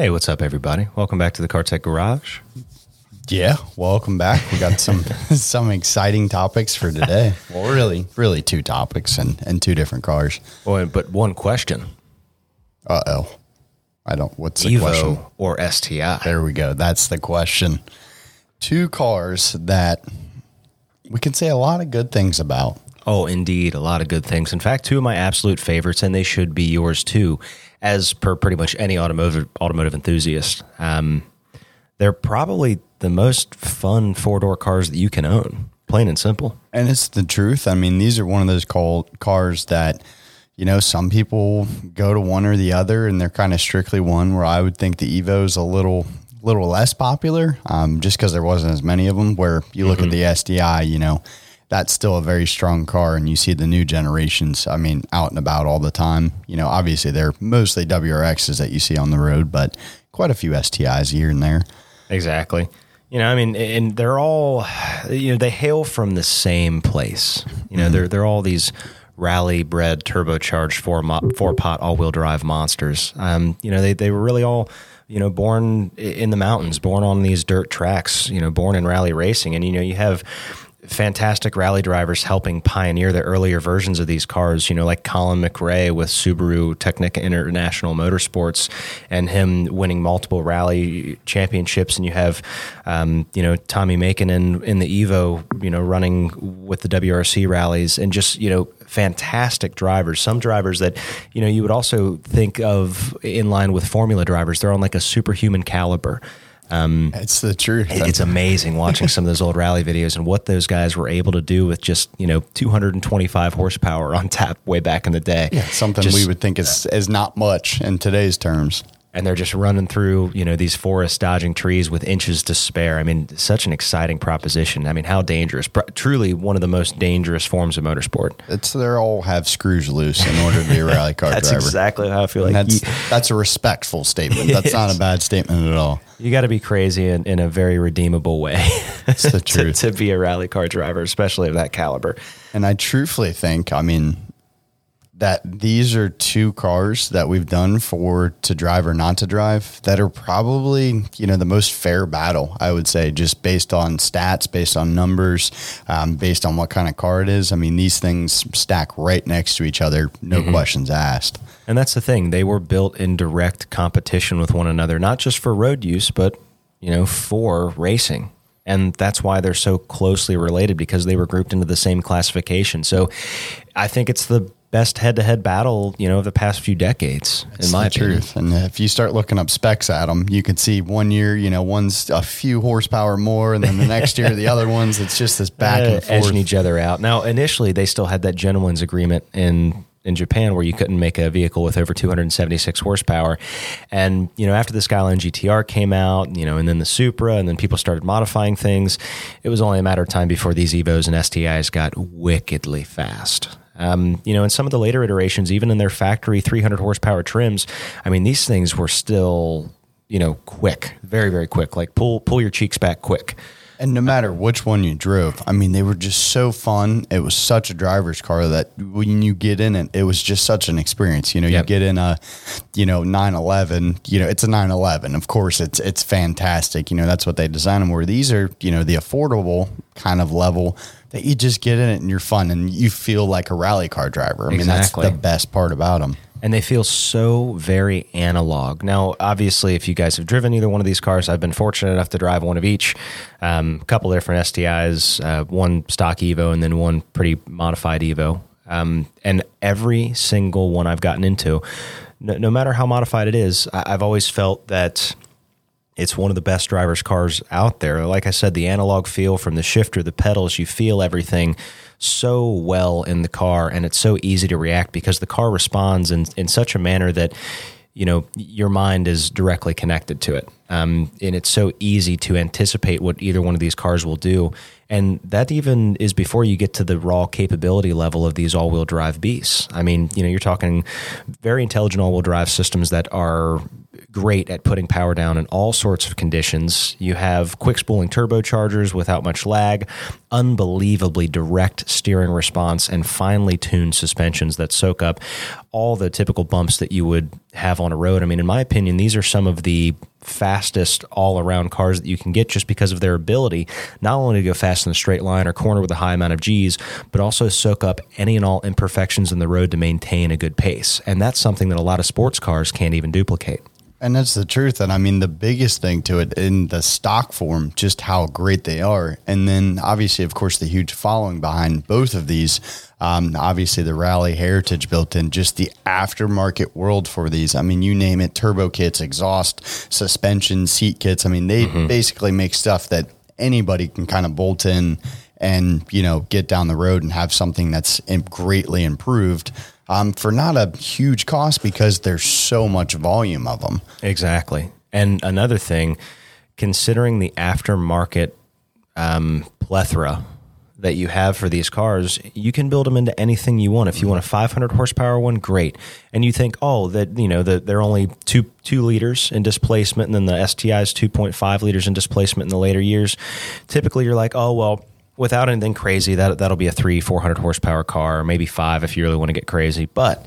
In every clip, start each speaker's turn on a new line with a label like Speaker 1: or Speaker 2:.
Speaker 1: Hey, what's up, everybody? Welcome back to the CarTech Garage.
Speaker 2: Yeah, welcome back. We got some some exciting topics for today. Well, really, really two topics and and two different cars.
Speaker 1: Boy, but one question:
Speaker 2: Uh oh, I don't. What's the
Speaker 1: Evo
Speaker 2: question?
Speaker 1: or STI?
Speaker 2: There we go. That's the question. Two cars that we can say a lot of good things about.
Speaker 1: Oh, indeed, a lot of good things. In fact, two of my absolute favorites, and they should be yours too, as per pretty much any automotive automotive enthusiast. Um, they're probably the most fun four door cars that you can own, plain and simple.
Speaker 2: And it's the truth. I mean, these are one of those cars that, you know, some people go to one or the other, and they're kind of strictly one. Where I would think the Evo is a little, little less popular, um, just because there wasn't as many of them. Where you look at the STI, you know, that's still a very strong car, and you see the new generations. I mean, out and about all the time. You know, obviously they're mostly WRXs that you see on the road, but quite a few STIs here and there.
Speaker 1: Exactly. You know, I mean, and they're all, you know, they hail from the same place. You know, they're they're all these rally bred turbocharged four mo- four pot all wheel drive monsters. Um, you know, they they were really all, you know, born in the mountains, born on these dirt tracks. You know, born in rally racing, and you know, you have fantastic rally drivers helping pioneer the earlier versions of these cars, you know, like Colin McRae with Subaru Tecnica International Motorsports and him winning multiple rally championships. And you have, um, you know, Tommi Mäkinen, in the Evo, you know, running with the WRC rallies and just, you know, fantastic drivers. Some drivers that, you know, you would also think of in line with formula drivers. They're on like a superhuman caliber.
Speaker 2: Um, it's the truth.
Speaker 1: It- It's amazing watching some of those old rally videos and what those guys were able to do with just you know 225 horsepower on tap way back in the day.
Speaker 2: Yeah, something
Speaker 1: Just-
Speaker 2: we would think is is not much in today's terms.
Speaker 1: And they're just running through you know these forests, dodging trees with inches to spare. I mean, such an exciting proposition. I mean, how dangerous? Truly, one of the most dangerous forms of motorsport.
Speaker 2: It's they all have screws loose in order to be a rally car driver.
Speaker 1: That's
Speaker 2: driver.
Speaker 1: exactly how I feel
Speaker 2: And
Speaker 1: like.
Speaker 2: that's
Speaker 1: you,
Speaker 2: that's a respectful statement. That's not a bad statement at all.
Speaker 1: you got to be crazy in, in a very redeemable way
Speaker 2: It's the
Speaker 1: to, to be a rally car driver, especially of that caliber.
Speaker 2: And I truthfully think, I mean, that these are two cars that we've done for to drive or not to drive that are probably, you know, the most fair battle, I would say, just based on stats, based on numbers, um, based on what kind of car it is. I mean, these things stack right next to each other, no questions asked.
Speaker 1: And that's the thing; they were built in direct competition with one another, not just for road use, but you know, for racing. And that's why they're so closely related because they were grouped into the same classification. So, I think it's the best head-to-head battle, you know, of the past few decades, in
Speaker 2: It's
Speaker 1: my
Speaker 2: the truth. And if you start looking up specs at them, you can see one year, you know, one's a few horsepower more, and then the next year, the other ones, it's just this back
Speaker 1: Uh,
Speaker 2: and forth.
Speaker 1: edging each other out. Now, initially, they still had that gentleman's agreement in in Japan where you couldn't make a vehicle with over 276 horsepower. And you know, after the Skyline GTR came out, you know, and then the Supra, and then people started modifying things. It was only a matter of time before these Evos and STIs got wickedly fast. Um, you know, in some of the later iterations, even in their factory 300 horsepower trims, I mean, these things were still, you know, quick, very, very quick. Like pull pull your cheeks back quick.
Speaker 2: And no matter which one you drove, I mean, they were just so fun. It was such a driver's car that when you get in it, it was just such an experience. You know,
Speaker 1: Yep.
Speaker 2: you get in a, you know, 911, you know, it's a 911. Of course, it's it's fantastic. You know, that's what they designed them where these are, you know, the affordable kind of level that you just get in it and you're fun and you feel like a rally car driver. I mean,
Speaker 1: Exactly.
Speaker 2: that's the best part about them.
Speaker 1: And they feel so very analog. Now, obviously, if you guys have driven either one of these cars, I've been fortunate enough to drive one of each. Um, a couple different STIs, uh, one stock Evo, and then one pretty modified Evo. Um, and every single one I've gotten into, no, no matter how modified it is, I, I've always felt that it's one of the best driver's cars out there. Like I said, the analog feel from the shifter, the pedals, you feel everything so well in the car, and it's so easy to react because the car responds in, in such a manner that you know your mind is directly connected to it, um, and it's so easy to anticipate what either one of these cars will do. And that even is before you get to the raw capability level of these all-wheel drive beasts. I mean, you know, you're talking very intelligent all-wheel drive systems that are great at putting power down in all sorts of conditions. You have quick spooling turbochargers without much lag, unbelievably direct steering response, and finely tuned suspensions that soak up all the typical bumps that you would have on a road. I mean, in my opinion, these are some of the fastest all around cars that you can get just because of their ability not only to go fast in a straight line or corner with a high amount of G's, but also soak up any and all imperfections in the road to maintain a good pace. And that's something that a lot of sports cars can't even duplicate.
Speaker 2: And that's the truth. And I mean, the biggest thing to it in the stock form, just how great they are. And then obviously, of course, the huge following behind both of these. Um, obviously, the rally heritage built in, just the aftermarket world for these. I mean, you name it turbo kits, exhaust, suspension, seat kits. I mean, they mm-hmm. basically make stuff that anybody can kind of bolt in and, you know, get down the road and have something that's greatly improved um, for not a huge cost because there's so much volume of them.
Speaker 1: Exactly. And another thing, considering the aftermarket um, plethora that you have for these cars, you can build them into anything you want. If you want a 500 horsepower one, great. And you think, oh, that you know that they're only two two liters in displacement, and then the STI is 2.5 liters in displacement in the later years. Typically, you're like, oh well, without anything crazy, that that'll be a three, four hundred horsepower car, maybe five if you really want to get crazy. But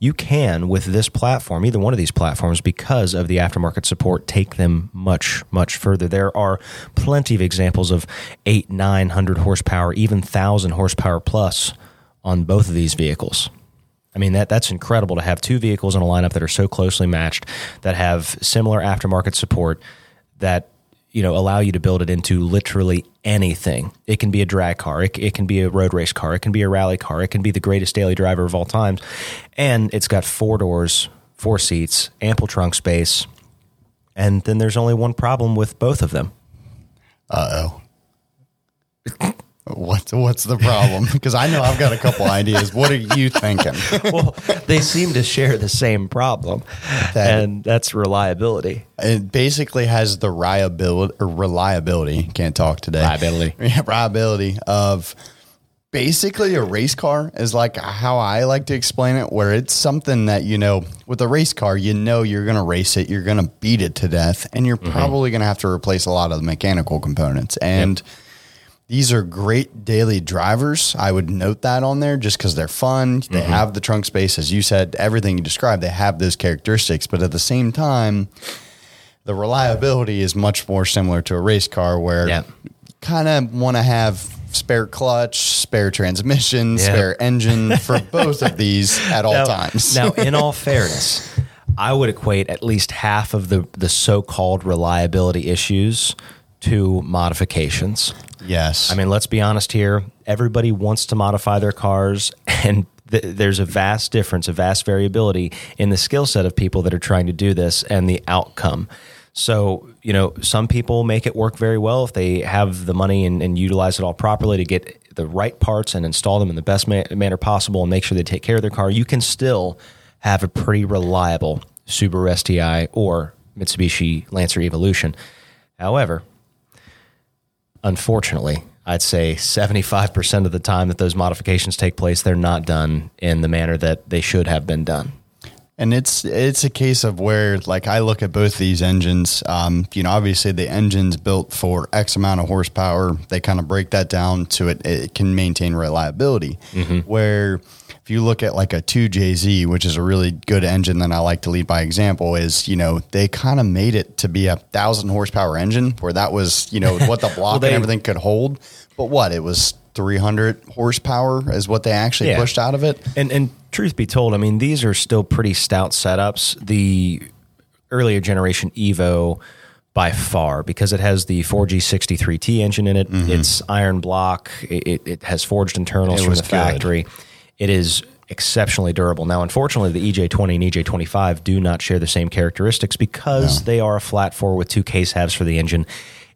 Speaker 1: you can with this platform, either one of these platforms, because of the aftermarket support, take them much, much further. There are plenty of examples of eight, nine hundred horsepower, even thousand horsepower plus on both of these vehicles. I mean that that's incredible to have two vehicles in a lineup that are so closely matched, that have similar aftermarket support, that you know allow you to build it into literally anything. It can be a drag car, it, it, can be a road race car, it can be a rally car, it can be the greatest daily driver of all times, and it's got four doors, four seats, ample trunk space, and then there's only one problem with both of them.
Speaker 2: Uh oh. What's what's the problem? Because I know I've got a couple ideas. What are you thinking?
Speaker 1: well, they seem to share the same problem, that, and that's reliability.
Speaker 2: It basically has the reliability, reliability. Can't talk today.
Speaker 1: Reliability,
Speaker 2: yeah, reliability of basically a race car is like how I like to explain it. Where it's something that you know, with a race car, you know you're going to race it, you're going to beat it to death, and you're mm-hmm. probably going to have to replace a lot of the mechanical components and. Yep these are great daily drivers. I would note that on there just because they're fun. They mm-hmm. have the trunk space, as you said, everything you described, they have those characteristics. But at the same time, the reliability is much more similar to a race car where yeah. kind of want to have spare clutch, spare transmission, yeah. spare engine for both of these at all
Speaker 1: now,
Speaker 2: times.
Speaker 1: now, in all fairness, I would equate at least half of the, the so called reliability issues to modifications.
Speaker 2: Yes.
Speaker 1: I mean, let's be honest here. Everybody wants to modify their cars, and th- there's a vast difference, a vast variability in the skill set of people that are trying to do this and the outcome. So, you know, some people make it work very well if they have the money and, and utilize it all properly to get the right parts and install them in the best ma- manner possible and make sure they take care of their car. You can still have a pretty reliable Subaru STI or Mitsubishi Lancer Evolution. However, unfortunately, I'd say 75% of the time that those modifications take place, they're not done in the manner that they should have been done.
Speaker 2: And it's it's a case of where, like, I look at both these engines. Um, you know, obviously the engine's built for X amount of horsepower. They kind of break that down to it. It can maintain reliability. Mm-hmm. Where if you look at like a 2JZ, which is a really good engine that I like to lead by example, is, you know, they kind of made it to be a thousand horsepower engine where that was, you know, what the block well, they, and everything could hold. But what? It was 300 horsepower is what they actually yeah. pushed out of it.
Speaker 1: And, and truth be told, I mean, these are still pretty stout setups. The earlier generation Evo by far because it has the 4G63T engine in it. Mm-hmm. It's iron block. It, it, has forged internals it from the factory. Good. It is exceptionally durable. Now, unfortunately, the EJ20 and EJ25 do not share the same characteristics because no. they are a flat four with two case halves for the engine.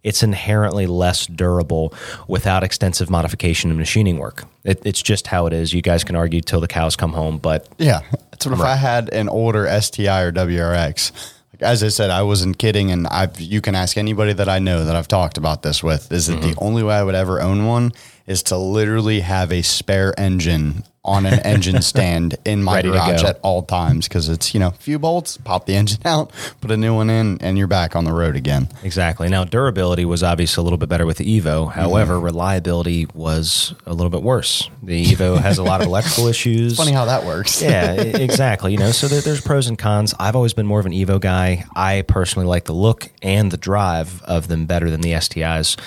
Speaker 1: It's inherently less durable without extensive modification and machining work. It, it's just how it is. You guys can argue till the cows come home, but
Speaker 2: yeah, that's what if I had an older STI or WRX. as I said, I wasn't kidding, and I've you can ask anybody that I know that I've talked about this with. Is that mm-hmm. the only way I would ever own one is to literally have a spare engine on an engine stand in my
Speaker 1: Ready
Speaker 2: garage at all times because it's you know a few bolts, pop the engine out, put a new one in, and you're back on the road again.
Speaker 1: Exactly. Now, durability was obviously a little bit better with the Evo. However, reliability was a little bit worse. The Evo has a lot of electrical issues.
Speaker 2: Funny how that works.
Speaker 1: yeah, exactly. You know, so there, there's pros and cons. I've always been more of an Evo guy. I personally like the look and the drive of them better than the STIs.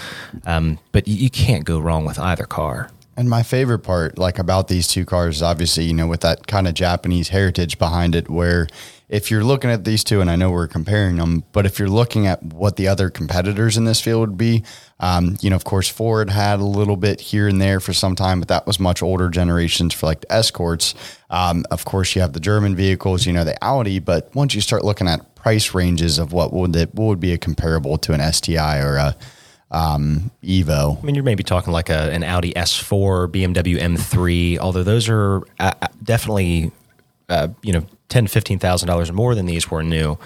Speaker 1: Um, but you, you can't go wrong with either car.
Speaker 2: And my favorite part, like about these two cars, is obviously, you know, with that kind of Japanese heritage behind it, where if you're looking at these two, and I know we're comparing them, but if you're looking at what the other competitors in this field would be, um, you know, of course, Ford had a little bit here and there for some time, but that was much older generations for like the Escorts. Um, of course, you have the German vehicles, you know, the Audi, but once you start looking at price ranges of what would it, what would be a comparable to an STI or a um, Evo,
Speaker 1: I mean, you're maybe talking like a, an Audi S4, BMW M3, although those are uh, uh, definitely, uh, you know, ten, fifteen thousand dollars more than these were new.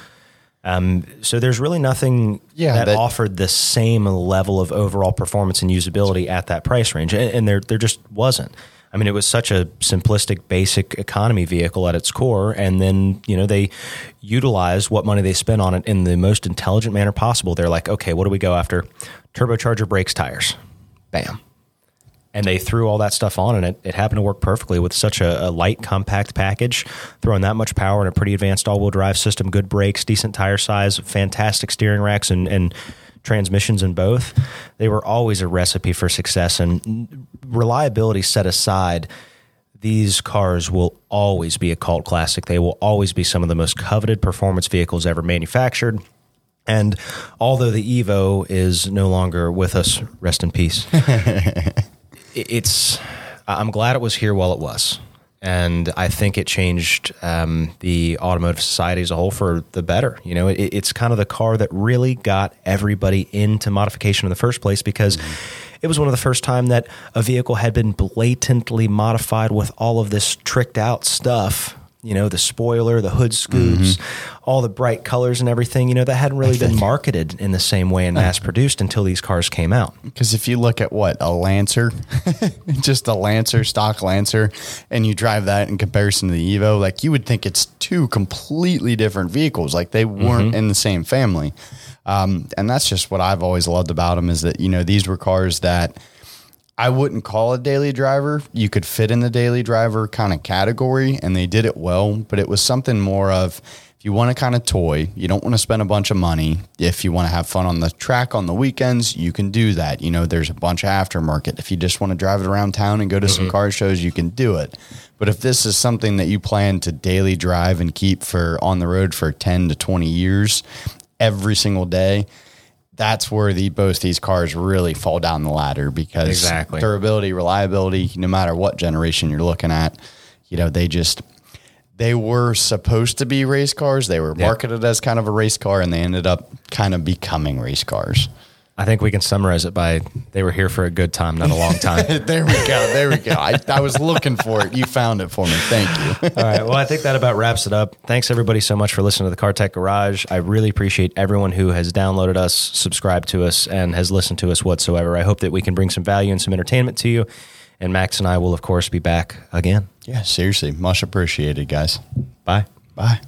Speaker 1: Um, so there's really nothing
Speaker 2: Yeah,
Speaker 1: that,
Speaker 2: that-
Speaker 1: offered the same level of overall performance and usability at that price range, and, and there there just wasn't. I mean, it was such a simplistic, basic economy vehicle at its core, and then you know they utilized what money they spent on it in the most intelligent manner possible. They're like, okay, what do we go after? Turbocharger, brakes, tires, bam and they threw all that stuff on and it, it happened to work perfectly with such a, a light compact package throwing that much power and a pretty advanced all-wheel drive system good brakes decent tire size fantastic steering racks and, and transmissions in both they were always a recipe for success and reliability set aside these cars will always be a cult classic they will always be some of the most coveted performance vehicles ever manufactured and although the evo is no longer with us rest in peace it's I'm glad it was here while it was. And I think it changed um, the automotive society as a whole for the better. You know, it, it's kind of the car that really got everybody into modification in the first place because it was one of the first time that a vehicle had been blatantly modified with all of this tricked out stuff. You know, the spoiler, the hood scoops, all the bright colors and everything. You know, that hadn't really been marketed in the same way and mass produced until these cars came out.
Speaker 2: Because if you look at what a Lancer, just a Lancer, stock Lancer, and you drive that in comparison to the Evo, like you would think it's two completely different vehicles. Like they weren't in the same family. Um, and that's just what I've always loved about them is that, you know, these were cars that I wouldn't call a daily driver. You could fit in the daily driver kind of category, and they did it well, but it was something more of if you want to kind of toy, you don't want to spend a bunch of money. If you want to have fun on the track on the weekends, you can do that. You know, there's a bunch of aftermarket. If you just want to drive it around town and go to some mm-hmm. car shows, you can do it. But if this is something that you plan to daily drive and keep for on the road for 10 to 20 years every single day, that's where the both these cars really fall down the ladder because
Speaker 1: Exactly.
Speaker 2: durability, reliability, no matter what generation you're looking at, you know, they just they were supposed to be race cars. They were marketed as kind of a race car and they ended up kind of becoming race cars.
Speaker 1: I think we can summarize it by they were here for a good time, not a long time.
Speaker 2: there we go. There we go. I, I was looking for it. You found it for me. Thank you.
Speaker 1: All right. Well, I think that about wraps it up. Thanks everybody so much for listening to the Car Tech Garage. I really appreciate everyone who has downloaded us, subscribed to us, and has listened to us whatsoever. I hope that we can bring some value and some entertainment to you. And Max and I will, of course, be back again.
Speaker 2: Yeah, seriously. Much appreciated, guys.
Speaker 1: Bye.
Speaker 2: Bye.